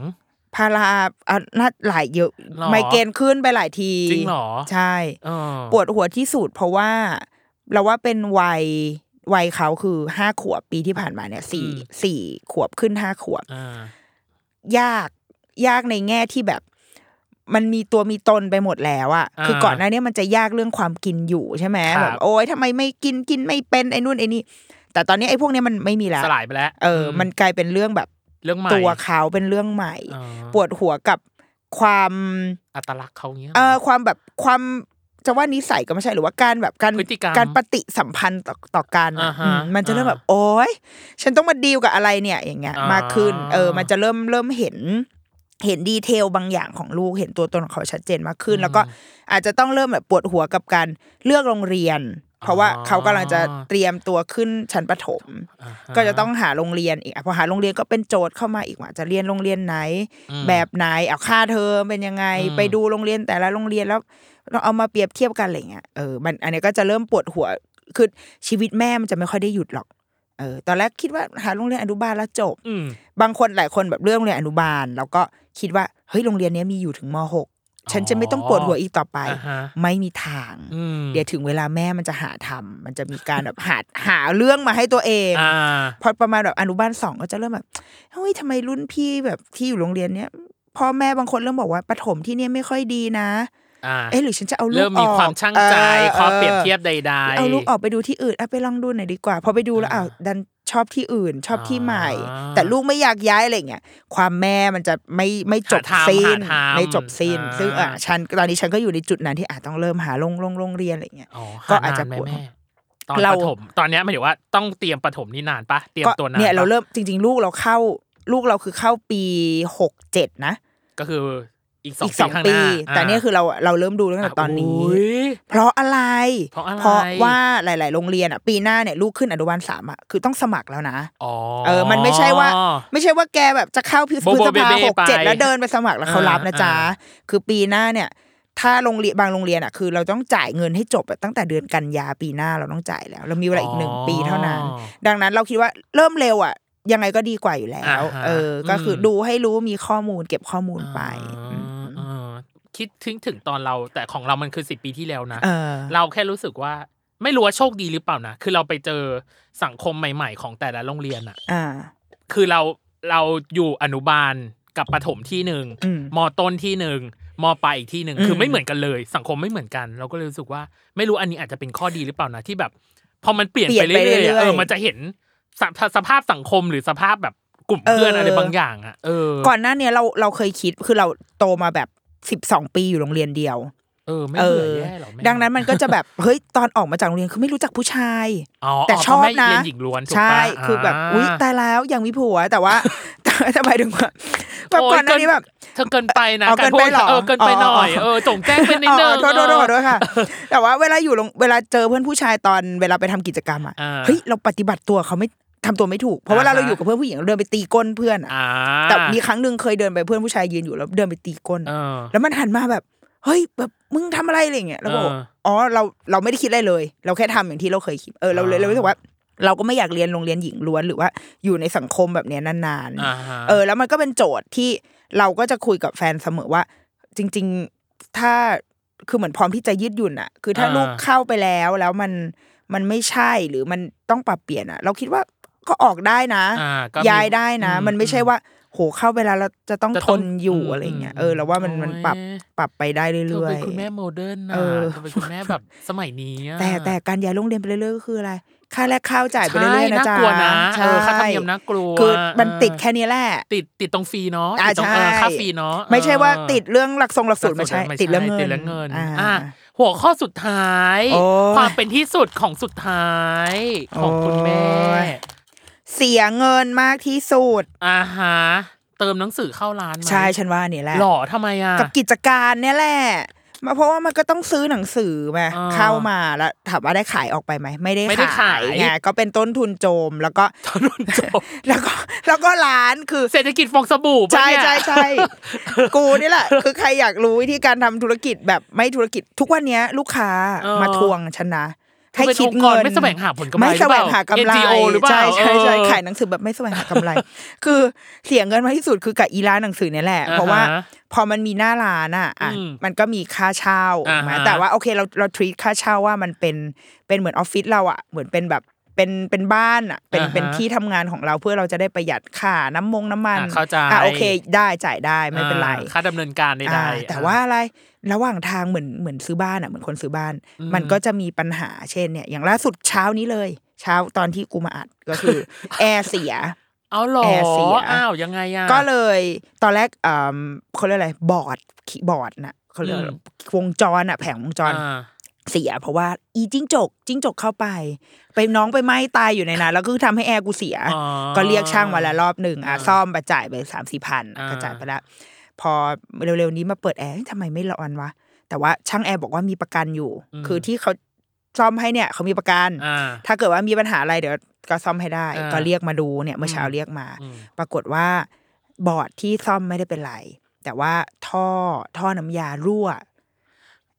พาราอะน่าหลายเยอะ หรอไมเกรนขึ้นไปหลายทีจริงเหรอ ใช่ เออปวดหัวที่สุดเพราะว่า เราว่าเป็นวัยวัยเขาคือห้าขวบปีที่ผ่านมาเนี่ยสี่สี่ขวบขึ้นห้าขวบ อ่ายากยากในแง่ที่แบบ มันมีตัวมีตนไปหมดแล้วอะอ่าคือก่อนหน้านี้มันจะยากเรื่องความกินอยู่ใช่ไหมครับแบบโอ๊ยทำไมไม่กินกินไม่เป็นไอ้นู่นไอ้นี่แต่ตอนนี้ไอ้พวกเนี้ยมันไม่มีแล้วสลายไปแล้วเอออ มันกลายเป็นเรื่องแบบเรื่องใหม่ตัวเขาเป็นเรื่องใหม่อ่าปวดหัวกับความอัตลักษณ์เขาเงี้ยเออความแบบความจะว่านิสัยก็ไม่ใช่หรือว่าการแบบการพฤติกรรมการปฏิสัมพันธ์ต่อต่อกันอะอ่าฮะอืมมันจะเริ่มอ่าแบบ โอ๊ยฉันต้องมาดีลกับอะไรเนี่ย อย่างเงี้ยอ่ามมากขึ้น เออ มันจะเริ่มเริ่มเห็น เห็นดีเทลบางอย่างของลูกเห็นตัวตนของเขาชัดเจนมากขึ้น แล้วก็อาจจะต้องเริ่มแบบปวดหัวกับการเลือกโรงเรียน เพราะว่าเขากำลังจะเตรียมตัวขึ้นชั้นประถมอ่าฮก็จะต้องหาโรงเรียนอีกอะพอหาโรงเรียนก็เป็นโจทย์เข้ามาอีกว่าจะเรียนโรงเรียนไหนอืมแบบไหนเอาค่าเทอมเป็นยังไงอืมไปดูโรงเรียนแต่ละโรงเรียนแล้วเราเอามาเปรียบเทียบกันอะไรเงี้ยเออมันอันนี้ก็จะเริ่มปวดหัวคือชีวิตแม่มันจะไม่ค่อยได้หยุดหรอก เออตอนแรกคิดว่าหาโรงเรียนอนุบาลแล้วจบอืมบางคนหลายคนแบบเรื่องโรงเรียนอนุบาล แล้วก็คิดว่าเฮ้ยโรงเรียนเนี้ยมีอยู่ถึงมหกฉันจะไม่ต้องปวดหัวอีกต่อไปอ่าฮะไม่มีทางอืมเดี๋ยวถึงเวลาแม่มันจะหาทำมันจะมีการแบบหาหาเรื่องมาให้ตัวเองอ่าพอประมาณแบบอนุบาลสองก็จะเริ่มแบบเฮ้ยทำไมรุ่นพี่แบบที่อยู่โรงเรียนเนี้ยพ่อแม่บางคนเริ่มบอกว่าประถมที่เนี่ยไม่ค่อยดีนะอ่า เอ๊ะหรือฉันจะเอาลูกเริ่มมีออกความช่างใจออข้อเปรียบเทียบใดๆเอาลูกออกไปดูที่อื่นเอาไปลองดูหน่อยดีกว่าพอไปดูแล้วอ้าวดันชอบที่อื่นชอบที่ใหม่อ่าแต่ลูกไม่อยากย้ายอะไรเงี้ยความแม่มันจะไม่ไม่จบหาทางสิ้นหาทางไม่จบสิ้นอ่าซึ่งอะฉันตอนนี้ฉันก็อยู่ในจุดนั้นที่อาจต้องเริ่มหาโรงโรงโรงเรียนอะไรเงี้ยอ๋อก็หนอาจจะนไหมปวดแม่ตอนเราประถมตอนเนี้ยหมายถึงว่าต้องเตรียมประถมนี่นานปะเตรียมก็ตัวนานเนี่ยเราปะเริ่มจริง ๆ ลูกเราเข้า ลูกเราคือเข้าปีหกเจ็ดนะก็คือ อีกสองอีกสองข้างหปีน้าแต่เนี่ยคือเราเราเริ่มดูตั้งแต่ตอนนี้โยเพราะอะไร เพราะอะไรเพราะว่าหลาย ๆ โรงเรียนอะปีหน้าเนี่ยลูกขึ้นอนุบาลสามอะคือต้องสมัครแล้วนะอ๋อเออ มันไม่ใช่ว่า ไม่ใช่ว่าแกแบบจะเข้าพฤษโบโบภาเบเบ้หกเจ็ดไปแล้วเดินไปสมัครแล้วเขารับนะจ๊ะอ่าคือปีหน้าเนี่ย ถ้าโรงเรียนบางโรงเรียนอะคือ เราต้องจ่ายเงินให้จบอะตั้งแต่เดือนกันยาปีหน้าเราต้องจ่ายแล้ว เรามีเวลาอีกหนึ่งปีเท่านั้น ดังนั้นเราคิดว่าเริ่มเร็วอะ ยังไงก็ดีกว่าอยู่แล้วอ่าฮะเออ ก็คืออมดูให้รู้มีข้อมูลเก็บข้อมูลไปอ่าอ่าคิดถึงถึงตอนเราแต่ของเรามันคือสิบปีที่แล้วนะเออเราแค่รู้สึกว่าไม่รู้ว่าโชคดีหรือเปล่านะคือเราไปเจอสังคมใหม่ ๆ ของแต่ละโรงเรียนอะอ่าคือเราเราอยู่อนุบาลกับประถมที่หนึ่งอืมมต้นที่หนึ่งมปลายอีกที่หนึ่งอืมคือไม่เหมือนกันเลย สังคมไม่เหมือนกัน เราก็เลยรู้สึกว่า ไม่รู้อันนี้อาจจะเป็นข้อดีหรือเปล่านะที่แบบ พอมันเปลี่ยนไปเรื่อยๆอะเออมันจะเห็น สภาสภาพสังคมหรือสภาพแบบกลุ่มเพื่อนอะไรบางอย่างอะเออก่อนหน้าเนี้ยเราเราเคยคิดคือเราโตมาแบบสิบสองปีอยู่โรงเรียนเดียว เออไม่เอเบื่ออแย่หรอแม่ดังนั้นมันก็จะแบบเฮ้ยตอนออกมาจากโรงเรียนคือไม่รู้จักผู้ชายอ๋อแต่ชอบเพราแม่นะเรียนหญิงล้วนถูกใช่ปะคือแบบาอุ้ยตายแล้วยังมีผัวแต่ว่า แต่แต่หมายถึงว่าแบบโยก่อนหน้านี้แบบเธอเกินไปนะเอาการเกินพูไปดเหรอเออเกินไปหน่อยอ๋อเออจงแจ้งเป็นนิดนึงอ๋อโทษโทษโทษขอโทษค่ะ แต่ว่าเวลาอยู่โรงเวลาเจอเพื่อนผู้ชายตอนเวลาไปทำกิจกรรมอะอ่าเฮ้ยเราปฏิบัติตัวเขาไม่ทำตัวไม่ถูกเพราะเวลาอ่าฮะเราอยู่กับเพื่อนผู้หญิงเราเดินไปตีก้นเพื่อนอะอ่าแต่มีครั้งหนึ่งเคยเดินไปเพื่อนผู้ชายยืนอยู่แล้วเดินไปตีก้นเออแล้วมันหันมาแบบเฮ้ยแบบมึงทำอะไรอะไรเงี้ยแล้วบอกเอออ๋อเราเราไม่ได้คิดอะไรเลย เราแค่ทำอย่างที่เราเคยคิดเออเราเลยอ่าเรารู้สึกว่า เราก็ไม่อยากเรียนโรงเรียนหญิงล้วนหรือว่าอยู่ในสังคมแบบเนี้ยนานอ่าฮะๆเออ แล้วมันก็เป็นโจทย์ที่เราก็จะคุยกับแฟนเสมอว่า จริง ๆ ถ้าคือเหมือนพร้อมที่จะยืดหยุ่นอะคือถ้าอ่าลูกเข้าไปแล้วแล้วมันมันไม่ใช่หรือมันต้องปรับเปลี่ยนอะเราคิดว่าก็ออกได้นะอ่าก็ย้ายได้นะอืมันไม่ใช่ว่า โหเข้าไปแล้วเราจะต้องจะทต้องนอยู่อืมอะไรเงี้ยอืมเออเราว่ามันมันโอ้ยปรับปรับไปได้เธอเรื่อยเป็นคุณแม่โมเดิร์นนะเออเธอเป็นคุณแม่แบบสมัยนี้อะๆแต่แต่การย้ายโรงเรียนไปเรื่อยๆก็คืออะไร ค่าแรกข้าวจ่ายไปเรื่อยๆนะใช่จ๊ะน่ากลัวนะใช่เออค่าธรรมเนียมน่ากลัวคือมันเออติดแค่นี้แหละ ติดติดตรงฟรีเนาะอ่าติดตรงเออใช่ค่าฟรีเนาะไม่ใช่ว่าเออติดเรื่องหลักทรงหลักสูตรไม่ใช่ ติดเรื่องเงินติดเรื่องเงินอ่าอะหัวข้อสุดท้ายโอ้ยความเป็นที่สุดของสุดท้ายของคุณแม่โอ้ยเสียเงินมากที่สุดอ่าฮะเติมหนังสือเข้าร้านไหมใช่ฉันว่านี่แหละหล่อทำไมอะกับกิจการเนี่ยแหละ มาเพราะว่ามันก็ต้องซื้อหนังสือมาอ่าเข้ามาแล้วถามว่าได้ขายออกไปไหมไม่ได้ไม่ได้ขาย ไงก็เป็นต้นทุนโจมแล้วก็ถนนจบแล้วก็แล้วก็ร้านคือ เศรษฐกิจฟองสบู่ปะใช่เนี่ยใช่ใช่ กูนี่แหละ คือใครอยากรู้วิธีการทำธุรกิจแบบไม่ธุรกิจทุกวันเนี้ยลูกค้าเออมาทวงฉันนะ เธอเป็นคิดองค์กรเงินไม่แสวงหาผลกำไรไม่แสวงหากำไรหรือเปล่า NGO หรือเปล่าใช่ใช่ใช่เออขายหนังสือแบบไม่แสวงหากำไร คือเสียเงินมากที่สุดคือกับอีร้านหนังสือเนี่ยแหละ เพราะว่าอ่าฮะพอมันมีหน้าร้านอะอะอืมมันก็มีค่าเช่าอ่าฮะถูกไหมแต่ว่าโอเคเราเราทรีตค่าเช่าว่ามันเป็นเป็นเหมือนออฟฟิศเราอะเหมือนเป็นแบบ เป็นเป็นบ้านอะเป็นอ่าฮะเป็นที่ทำงานของเราเพื่อเราจะได้ประหยัดค่าน้ำมงน้ำมันอะเข้าใจอะโอเค ได้จ่ายได้ไม่เป็นไรอ่าค่าดำเนินการใดอ่าๆแต่ว่าอะไรระหว่างทางเหมือนเหมือนซื้อบ้านอะเหมือนคนซื้อบ้านอืมมันก็จะมีปัญหาเช่นเนี่ย อย่างล่าสุดเช้านี้เลย เช้าตอนที่กูมาอัดก็คือแอร์เสียเอาหรอแอร์เสียอ้าวยังไงอะก็เลยตอนแรกอ่าเขาเรียกอะไรบอร์ดคีย์บอร์ดน่ะเขาเรียกอะไรอืมวงจรอะแผงวงจรอ่า เสีย เพราะว่าอีจิ้งจกจิ้งจกเข้าไป ไปน้องไปไหม้ตายอยู่ในนั้นแล้วก็ทำให้แอร์กูเสียอ๋อก็เรียกช่างมาแล้วรอบหนึ่งอะอ่าซ่อมไปจ่ายไปสามสี่พันอ่าก็จ่ายไปแล้วพอเร็วๆนี้มาเปิดแอร์เฮ้ยทำไมไม่ร้อนวะแต่ว่าช่างแอร์บอกว่ามีประกันอยู่ คือที่เขาซ่อมให้เนี่ยเขามีประกันอ่าถ้าเกิดว่ามีปัญหาอะไรเดี๋ยวก็ซ่อมให้ได้อ่าก็เรียกมาดูเนี่ยเมื่อเช้าอืมเรียกมาอืมปรากฏว่าบอร์ดที่ซ่อมไม่ได้เป็นไร แต่ว่าท่อท่อน้ำยารั่ว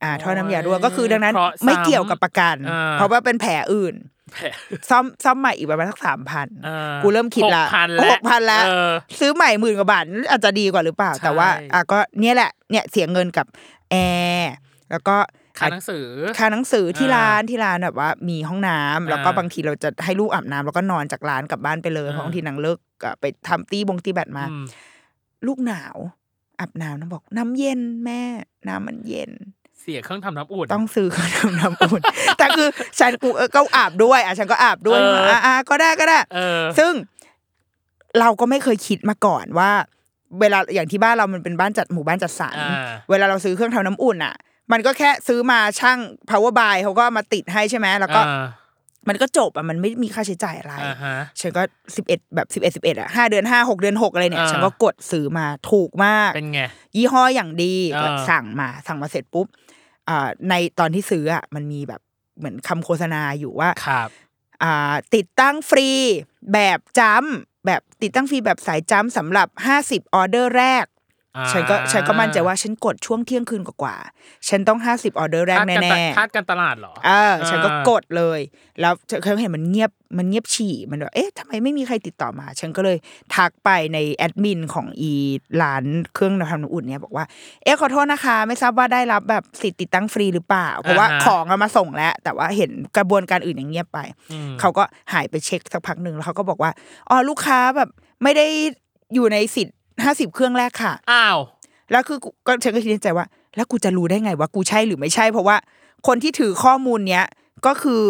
อ่าท่อน้ำยารั่วก็คือดังนั้นเคราะห์ซ้ำไม่เกี่ยวกับประกันอ่าเพราะว่าเป็นแผลอื่นแผลซ่อมซ่อมใหม่อีกประมาณสักสามพันอ่ากูเริ่มคิดละหกพันแล้วหกพันแล้วเออซื้อใหม่หมื่นกว่าบาทอาจจะดีกว่าหรือเปล่าใช่แต่ว่าอะก็เนี่ยแหละเนี่ยเสียเงินกับแอร์แล้วก็ค่าหนังสือค่าหนังสือที่อ่าร้านที่ร้านแบบว่า มีห้องน้ำแล้วก็อ่าบางทีเราจะให้ลูกอาบน้ำแล้วก็นอนจากร้านกลับบ้านไปเลยอ่าเพราะบางทีนางเลิกอะไปทำตีบงตีแบตมาอืมลูกหนาวอาบน้ำน้ำบอก น้ำเย็นแม่ น้ำมันเย็น เสียเครื่องทำน้ำอุ่นต้องซื้อเครื่องทำน้ำอุ่น แต่คือฉันกูเออก็อาบด้วยอะฉันก็อาบด้วยเอออ่อะอะก็ได้ก็ได้เออซึ่งเราก็ไม่เคยคิดมาก่อนว่า เวลาอย่างที่บ้านเรามันเป็นบ้านจัดหมู่บ้านจัดสรรอ่าเวลาเราซื้อเครื่องทำน้ำอุ่นอะ มันก็แค่ซื้อมาช่าง power buy เขาก็มาติดให้ใช่ไหมแล้วก็อ่ามันก็จบอะมันไม่มีค่าใช้จ่ายอะไรอ่าฮะฉันก็สิบเอ็ดแบบสิบเอ็ดสิบเอ็ดอะห้าเดือนห้าหกเดือนหกอะไรเนี่ยอ่าฉันก็กดซื้อมาถูกมากเป็นไงยี่ห้ออย่างดีอ่าก็สั่งมาสั่งมาเสร็จปุ๊บอ่า ในตอนที่ซื้ออะมันมีแบบเหมือนคำโฆษณาอยู่ว่าครับอ่าติดตั้งฟรีแบบจ้ำแบบติดตั้งฟรีแบบสายจ้ำสำหรับ 50 ออเดอร์แรกอ่า ฉันก็ฉันก็มั่นใจว่าฉันกดช่วงเที่ยงคืนกว่าๆฉันต้อง50ออเดอร์แรกคาดแน่การตแน่คาดการตลาดเหรอเออฉันก็อ่ากดเลย แล้วฉันเห็นมันเงียบมันเงียบฉี่มันแบบเอ๊ะทำไมไม่มีใครติดต่อมา ฉันก็เลยทักไปในแอดมินของอีร้านเครื่องทำน้ำอุ่นเนี่ยบอกว่าเอ๊ะขอโทษนะคะ ไม่ทราบว่าได้รับแบบสิทธิ์ติดตั้งฟรีหรือเปล่า เพราะว่าอ่าฮะของเอามาส่งแล้ว แต่ว่าเห็นกระบวนการอื่นอย่างเงียบไปอืมเขาก็หายไปเช็คสักพักหนึ่งแล้วเขาก็บอกว่าอ๋อลูกค้าแบบไม่ได้อยู่ในสิทธิ์ ห้าสิบเครื่องแรกค่ะ อ้าว แล้วคือกูก็ฉันก็คิดในใจว่า แล้วกูจะรู้ได้ไงว่ากูใช่หรือไม่ใช่ เพราะว่าคนที่ถือข้อมูลเนี้ยก็คือ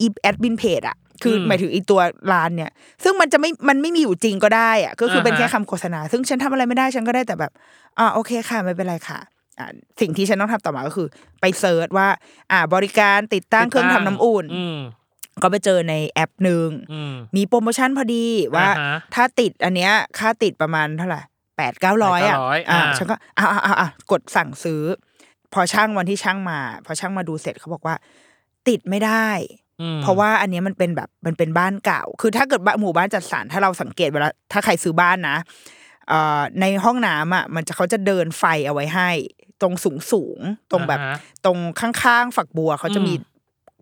อีแอดมินเพจอะคือหมายถึงอีตัวร้านเนี่ย ซึ่งมันจะไม่ มันไม่มีอยู่จริงก็ได้อะก็คือเป็นแค่คำโฆษณา ซึ่งฉันทำอะไรไม่ได้ฉันก็ได้แต่แบบอ่าโอเคค่ะไม่เป็นไรค่ะอ่าสิ่งที่ฉันต้องทำต่อมาก็คือ ไป search ว่า อ่า บริการติดตั้งเครื่องทำน้ำอุ่นอืม ก็ไปเจอในแอปหนึ่งอืมมีโปรโมชั่นพอดีว่าอ่าฮะถ้าติดอันเนี้ยค่าติดประมาณเท่าไหร่แปดเก้าร้อยอะ800อ่าอ่าฉันก็อ่าอ่าอ่ากดสั่งซื้อ พอช่างวันที่ช่างมา พอช่างมาดูเสร็จเขาบอกว่า ติดไม่ได้อืมเพราะว่าอันเนี้ยมันเป็นแบบมันเป็นบ้านเก่า คือถ้าเกิดบ้านหมู่บ้านจัดสรรถ้าเราสังเกตเวลาถ้าใครซื้อบ้านนะเอ่อในห้องน้ำอะมันจะเขาจะเดินไฟเอาไว้ให้ ตรงสูงสูงๆตรงแบบอ่าฮะตรงข้างๆฝักบัวเขาจะมีอืม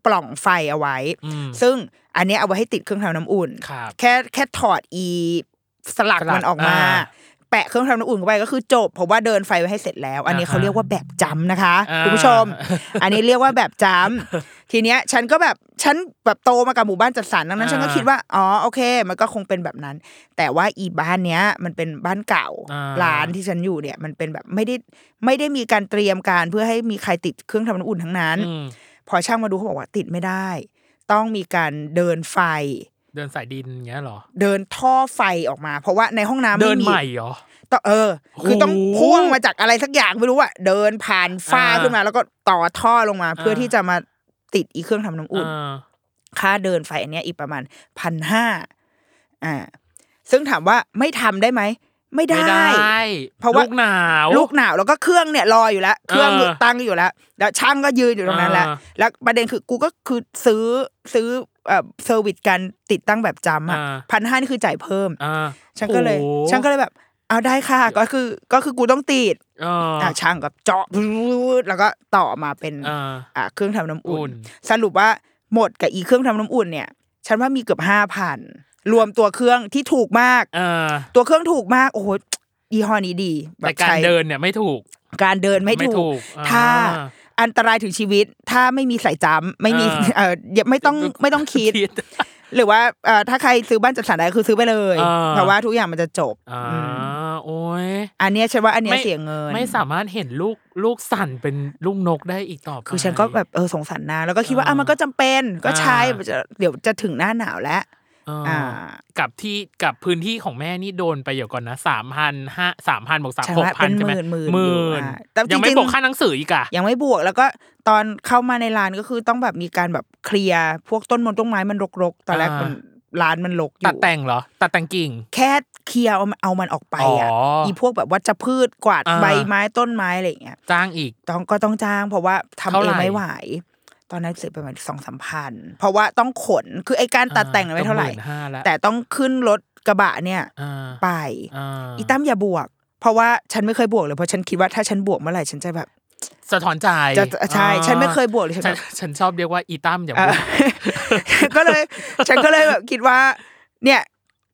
ปล่องไฟเอาไว้อืมซึ่งอันเนี้ยเอาไว้ให้ติดเครื่องทำน้ำอุ่นครับแค่แค่ถอดอีสลักสลักมันออกมาอ่าแปะเครื่องทำน้ำอุ่นเข้าไปก็คือจบเพราะว่าเดินไฟไว้ให้เสร็จแล้ว อันนี้อ่าฮะเขาเรียกว่าแบบจำนะคะอ่าคุณผู้ชม อันนี้เรียกว่าแบบจำทีเนี้ยฉันก็แบบฉันแบบโตมากับหมู่บ้านจัดสรรดังนั้น ฉันก็คิดว่าอ๋อโอเค มันก็คงเป็นแบบนั้น แต่ว่าอีบ้านเนี้ย มันเป็นบ้านเก่าอ่าร้านที่ฉันอยู่เนี่ย มันเป็นแบบไม่ได้ไม่ได้มีการเตรียมการเพื่อให้มีใครติดเครื่องทำน้ำอุ่นทั้งนั้นอืม พอช่างมาดูเขาบอกว่าติดไม่ได้ ต้องมีการเดินไฟ เดินสายดินอย่างเงี้ยเหรอ เดินท่อไฟออกมา เพราะว่าในห้องน้ำเดิไม่นมีใหม่เหรอต้องเออ คือต้องโอ้โหพ่วงมาจากอะไรสักอย่างไม่รู้อะเดินผ่านฟ้าอ่าขึ้นมา แล้วก็ต่อท่อลงมา เพื่ออ่าที่จะมาติดอีเครื่องทำน้ำอุ่นอ่าค่าเดินไฟอันเนี้ยอีกประมาณพันห้าอ่าซึ่งถามว่าไม่ทำได้ไหม ไม่ได้ไม่ได้ เพราะว่าลูกหนาว ลูกหนาวแล้วก็เครื่องเนี่ยรออยู่แล้ว เครื่องเออตั้งอยู่แล้ว แล้วช่างก็ยืนอยู่ตรงนั้นแล้วอ่าแล้วประเด็นคือกูก็คือซื้อซื้อเอ่อ service การติดตั้งแบบจำอะอ่าพันห้านี่คือจ่ายเพิ่มอ่าฉันก็เลยโอ้โหฉันก็เลยแบบ เอาได้ค่ะ ก็คือก็คือกูต้องติดเอออะช่างกับเจาะแล้วก็ต่อมาเป็นอ่าอะเครื่องทำน้ำอุ่อุ่นนสรุปว่าหมดกับอีเครื่องทำน้ำอุ่นเนี่ย ฉันว่ามีเกือบห้าพัน รวมตัวเครื่องที่ถูกมากเออตัวเครื่องถูกมากโอ้โหยี่ห้อนี้ดีแบบแต่การใช้เดินเนี่ยไม่ถูก การเดินไม่ไม่ถูถูกกอ่าถ้าอันตรายถึงชีวิต ถ้าไม่มีสายจำไม่มีอ่าเอออย่าไม่ต้องไม่ต้องคิด หรือว่าเอ่อถ้าใครซื้อบ้านจัดสรรได้คือซื้อไปเลยอ่าเพราะว่าทุกอย่างมันจะจบอ่าอืมโอ้ยอันเนี้ยฉันว่าอันเนี้ยไม่เสียเงิน ไม่สามารถเห็นลูกลูกสั่นเป็นลูกนกได้อีกต่อไปคือฉันก็แบบเออสงสารนางแล้วก็คิดว่าอ่าอะมันก็จำเป็นก็ใช้อ่ามันจะเดี๋ยวจะถึงหน้าหนาวแล้ว อ่าอ่ากับที่กับพื้นที่ของแม่นี่โดนไปเดี๋ยวก่อนนะสามพันห้าสามพันบอกสามใช่หกพันเป็นใช่ไหมหมื่นหหมื่มื่นนอยู่อ่าแต่จริงๆยังไม่บอกค่าหนังสืออีกอะยังไม่บวกแล้วก็ตอนเข้ามาในร้านก็คือต้องแบบมีการแบบเคลียร์พวกต้นมนต้นไม้มันรกๆตอนแรกอ่ามัมันร้านมันรกอตัดยู่แต่งเหรอ ตัดแต่งกิ่ง แค่เคลียร์เอามันเอามันออกไปอะอ๋ออีอีพวกแบบวัชพืชกวาดอ่าใบไม้ต้นไม้อะไรอย่างเงี้ยจ้างอีกต้องก็ต้องจ้างเพราะว่าทำเท่าเอไหร่งไม่ไหว ตอนนั้นเสียประมาณสองสามพันเพราะว่าต้องขนคือไอการตัดแต่งน่ะไม่เท่าไหร่ห้าแล้วแต่ต้องขึ้นรถกระบะเนี่ยอ่าไปอ่าอีตั้มอย่าบวก เพราะว่าฉันไม่เคยบวกเลยเพราะฉันคิดว่าถ้าฉันบวกเมื่อไหร่ฉันจะแบบสะท้อนใจจะใช่อ่าฉันไม่เคยบวกเลยฉันฉันแบบฉันชอบเรียกว่าอีตั้มอย่าเอพูอดก็เลย ฉันก็เลยแบบคิดว่า เนี่ย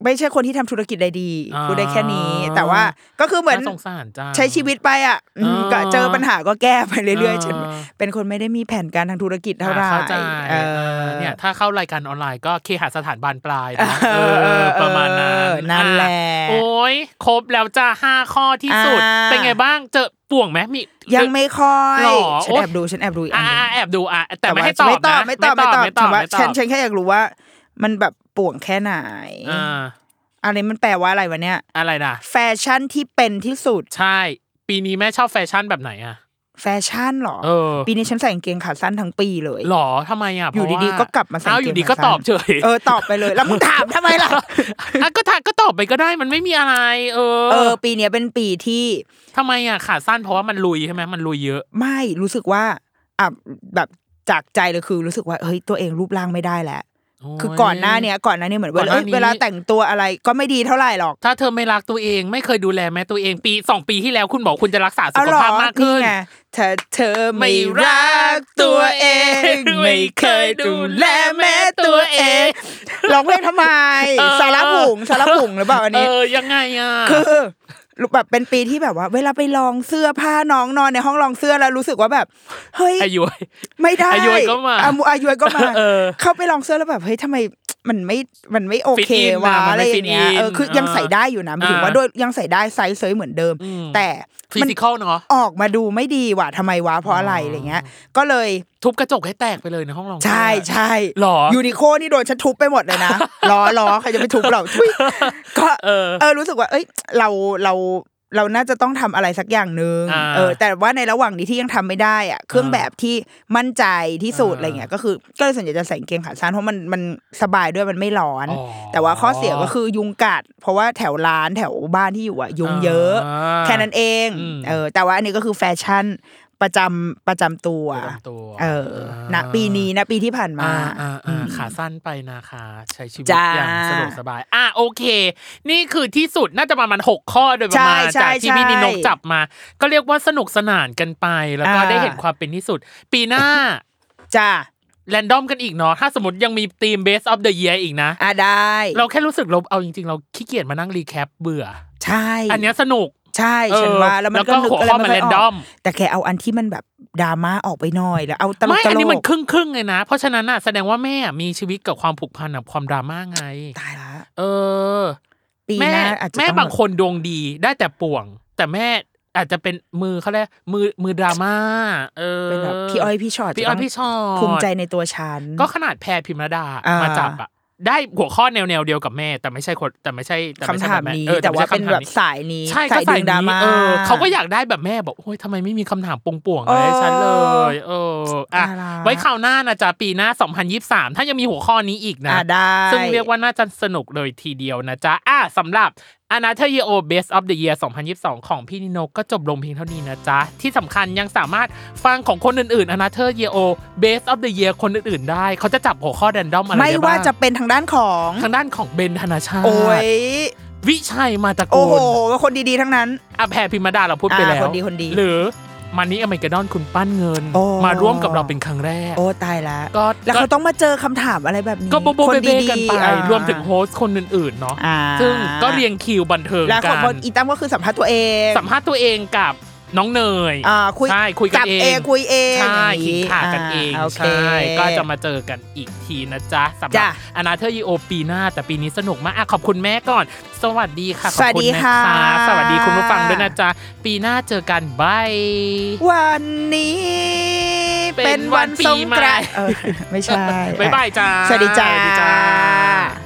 ไม่ใช่คนที่ทำธุรกิจได้ดีอ่าพูดได้แค่นี้ แต่ว่าก็คือเหมือนน่าสงสารจ้าใช้ชีวิตไปอะอืมอ่าก็เจอปัญหาก็แก้ไปเรื่อยๆฉันอ่าเป็นคนไม่ได้มีแผนการทางธุรกิจเท่าไหร่เข้าใจเออเนี่ยถ้าเข้ารายการออนไลน์ก็เคหสถานบานปลายนะเออประมาณนั้นเออนั่นแหละโอ้ยครบแล้วจ้าห้าข้อที่สุดอ่าเป็นไงบ้างเจอป่วงไหมมียังไม่ค่อยหรอฉันโอ๊ยแอบดูฉันแอบดูอีกอัอ่านหนึ่งแอบดูอะแต่ไม่ว่าให้ตอบไม่ตอบนะไม่ตอบไม่ตอบไม่ตอบแต่ว่าไม่ตอบฉันฉันแค่อยากรู้ว่า มันแบบป่วงแค่ไหนอ่าอะไรมันแปลว่าอะไรวะเนี่ย อะไรนะแฟชั่นที่เป็นที่สุด ใช่ ปีนี้แม่ชอบแฟชั่นแบบไหนอะแฟชั่นเหรอเออปีนี้ฉันใส่กางเกงขาสั้นทั้งปีเลยหรอทำไมอะอยู่ดีๆเพราะว่าก็กลับมาใส่กาวเกงขาสั้นตอบเฉยเออตอบไปเลย แล้วมึงถามทำไมล่ะอะก็ถามก็ตอบไปก็ได้มันไม่มีอะไร เออ เออ ปีเนี้ยเป็นปีที่ทำไมอะขาสั้นเพราะว่ามันลุยใช่ไหมมันลุยเยอะ ไม่รู้สึกว่าอะแบบจากใจเลยคือรู้สึกว่าเฮ้ยตัวเองรูปร่างไม่ได้แล้ว คือก่อนหน้าเนี้ยก่อนหน้านี้เหมือนก่เวอนหลาน้าเอ้ยนี้เวลาแต่งตัวอะไรก็ไม่ดีเท่าไหร่หรอก ถ้าเธอไม่รักตัวเองไม่เคยดูแลแม่ตัวเองปีสองปีที่แล้วคุณบอกคุณจะรักษาสุเอาขหรอภาพมากขึ้นไงถ้าเธอไม่ไม่รัรักกตัวเอง ไม่เคยดูแลแม้ตัวเองร้องเพลงทำไมเออสารผงสารผงหรือเปล่าอันเอนี้อยังไงอะคือ แบบเป็นปีที่แบบว่า เวลาไปลองเสื้อผ้าน้องนอนในห้องลองเสื้อแล้วรู้สึกว่าแบบเฮ้ยอายุไม่ได้อายุก็มาอายุอายุก็มาเออเข้าไปลองเสื้อแล้วแบบเฮ้ยทำไมมันไม่ มันไม่โอเค Fit in วะอะมันอะไรไม่อย่างเงี้ย fit in เออ คือยังเออใส่ได้อยู่นะหมายถึงว่าอ่าด้วยยังใส่ได้ไซส์เซยเหมือนเดิมอืมแต่ physical มันเนาะออกมาดูไม่ดีว่ะทำไมวะ เพราะอะไรอะไรเงี้ย ก็เลยทุบกระจกให้แตกไปเลยในห้องลองใช่ใช่หรอยูนิโคล่นี่โดนฉันทุบไปหมดเลยนะล้อล้อใครจะไปทุบเราทุยก็เออเออรู้สึกว่า เอ้ย เราเราเราน่าจะต้องทำอะไรสักอย่างหนึ่งอ่าเออ แต่ว่าในระหว่างนี้ที่ยังทำไม่ได้อะ เครื่องแบบที่มั่นใจที่สุดอ่าอะไรเงี้ย ก็คือ ก็เลยส่วนใหญ่จะใส่กางเกงขาสั้นเพราะมันมันสบายด้วยมันไม่ร้อนอ๋อแต่ว่าข้อเสียก็คือยุงกัด เพราะว่าแถวร้านแถวบ้านที่อยู่อะยุงเยอะอ่าแค่นั้นเองอืมเออ แต่ว่าอันนี้ก็คือแฟชั่น ประจำประจำตัวประจำตัวเออณปีนี้ณปีที่ผ่านมาอ่าอ่าอือ่ามขาสั้นไปนะคะใช้ชีวิตจ้าอย่างสะดวกสบาย อะโอเค นี่คือที่สุดน่าจะประมาณหกข้อโดยประมาณใช่จากที่ใช่พี่นิดนกจับมา ก็เรียกว่าสนุกสนานกันไป แล้วก็อ่าได้เห็นความเป็นที่สุด ปีหน้าจ้า random กันอีกเนาะถ้าสมมติยังมีทีม Best of the Year อีกนะอะได้ เราแค่รู้สึสึกเราเอาจริงๆ เราขี้เกียจมานั่ง recap เบื่อ ใช่ อันเนี้ยสนุก ใช่ฉันว่าแล้วมันแล้วก็ก็นึกหัวอะไรข้อไม่มันค่อยอ random อกแต่แค่เอาอันที่มันแบบดราม่าออกไปหน่อยแล้วเอาตลกไม่ตลก อันนี้มันครึ่งครึ่งๆเลยนะ เพราะฉะนั้นน่ะแสดงว่าแม่มีชีวิตกับความผูกพันกับความดราม่าไงตายละเออปีแม่หน้าอาจจะแม่ต้องบางคนดวงดีได้แต่ป่วง แต่แม่อาจจะเป็นมือเขาเรียกมือมือดราม่าเออเป็นแบบพี่อ้อยพี่ชอตพี่อ้อยจะต้งพี่ชอตภูมิใจในตัวฉันก็ขนาดแพรพิมรดาอ่ามมาจับอะ ได้หัวข้อแนวแนวๆเดียวกับแม่ แต่ไม่ใช่คนแต่ไม่ใช่แต่คำไม่ใช่ถามแบบแนี้ออแต่ว่าไม่ใช่เป็นคำถมแบบสายนี้ใช่สาก็ยใส่ดึงดราม่าเออเขาก็อยากได้แบบแม่บอกโอ้ยทำไมไม่มีคำถามป่วงๆอะไรให้ฉันเลย เอออะน่ารักไว้คราวหน้านะจ๊ะปีหน้า 2023 ถ้ายังมีหัวข้อนี้อีกนะอะได้ซึ่งเรียกว่าน่าจะสนุกเลยทีเดียวนะจ๊ะอะสำหรับ อนาเธอร์เยโอ Best of the Year 2022 ของพี่นิโนก็จบลงเพียงเท่านี้นะจ๊ะ ที่สำคัญยังสามารถฟังของคนอื่นๆอนาเธอร์เยโอ Best of the Year คนอื่นๆ ได้ เขาจะจับหัวข้อแรนดอมอะไรไม่ได้ว่าบ้างจะเป็นทางด้านของทางด้านของเบนธนาชาติโอ้ยวิชัยมาตะโกโอ้โหนคนดีๆทั้งนั้นอะแพรพิมดาเราพูดไปอ่าแล้วคนดีคนดีหรือ มันนี่อเมริกาดอนคุณปั้นเงิน โอ้ มาร่วมกับเราเป็นครั้งแรก โอ้ตายแล้วก็แล้วเขาต้องมาเจอคำถามอะไรแบบนี้ก็โบโบคนเบ้ดีๆกันๆไป อ่ารวมถึงโฮสต์คนอื่นๆเนาะอ่าซึ่งก็เรียงคิวบันเทิงแล้วกัของคนนอีตั้มก็คือสัมภาษณ์ตัวเอง สัมภาษณ์ตัวเองกับ น้องเนยอ่าคุยใช่คุยกันจับเองเองคุยเองใช่อย่างขิงนี้ขากันเองาโอเคใช่ก็จะมาเจอกันอีกทีนะจ๊ะสำหรับจ้ะอนาเธอร์ยีโอปีหน้า แต่ปีนี้สนุกมากอะขอบคุณแม่ก่อน สวัสดีค่ะ ขอบสวัสคุณดีนะค่ะคะสวัสดีคุณผู้ฟังด้วยนะจ๊ะ ปีหน้าเจอกันบายวันนี้ เป็นวันปีใหม่สงกรานต์เออไม่ใช่บ๊ายบายจ้าสวัสดีจ้าสวัสดีจ้า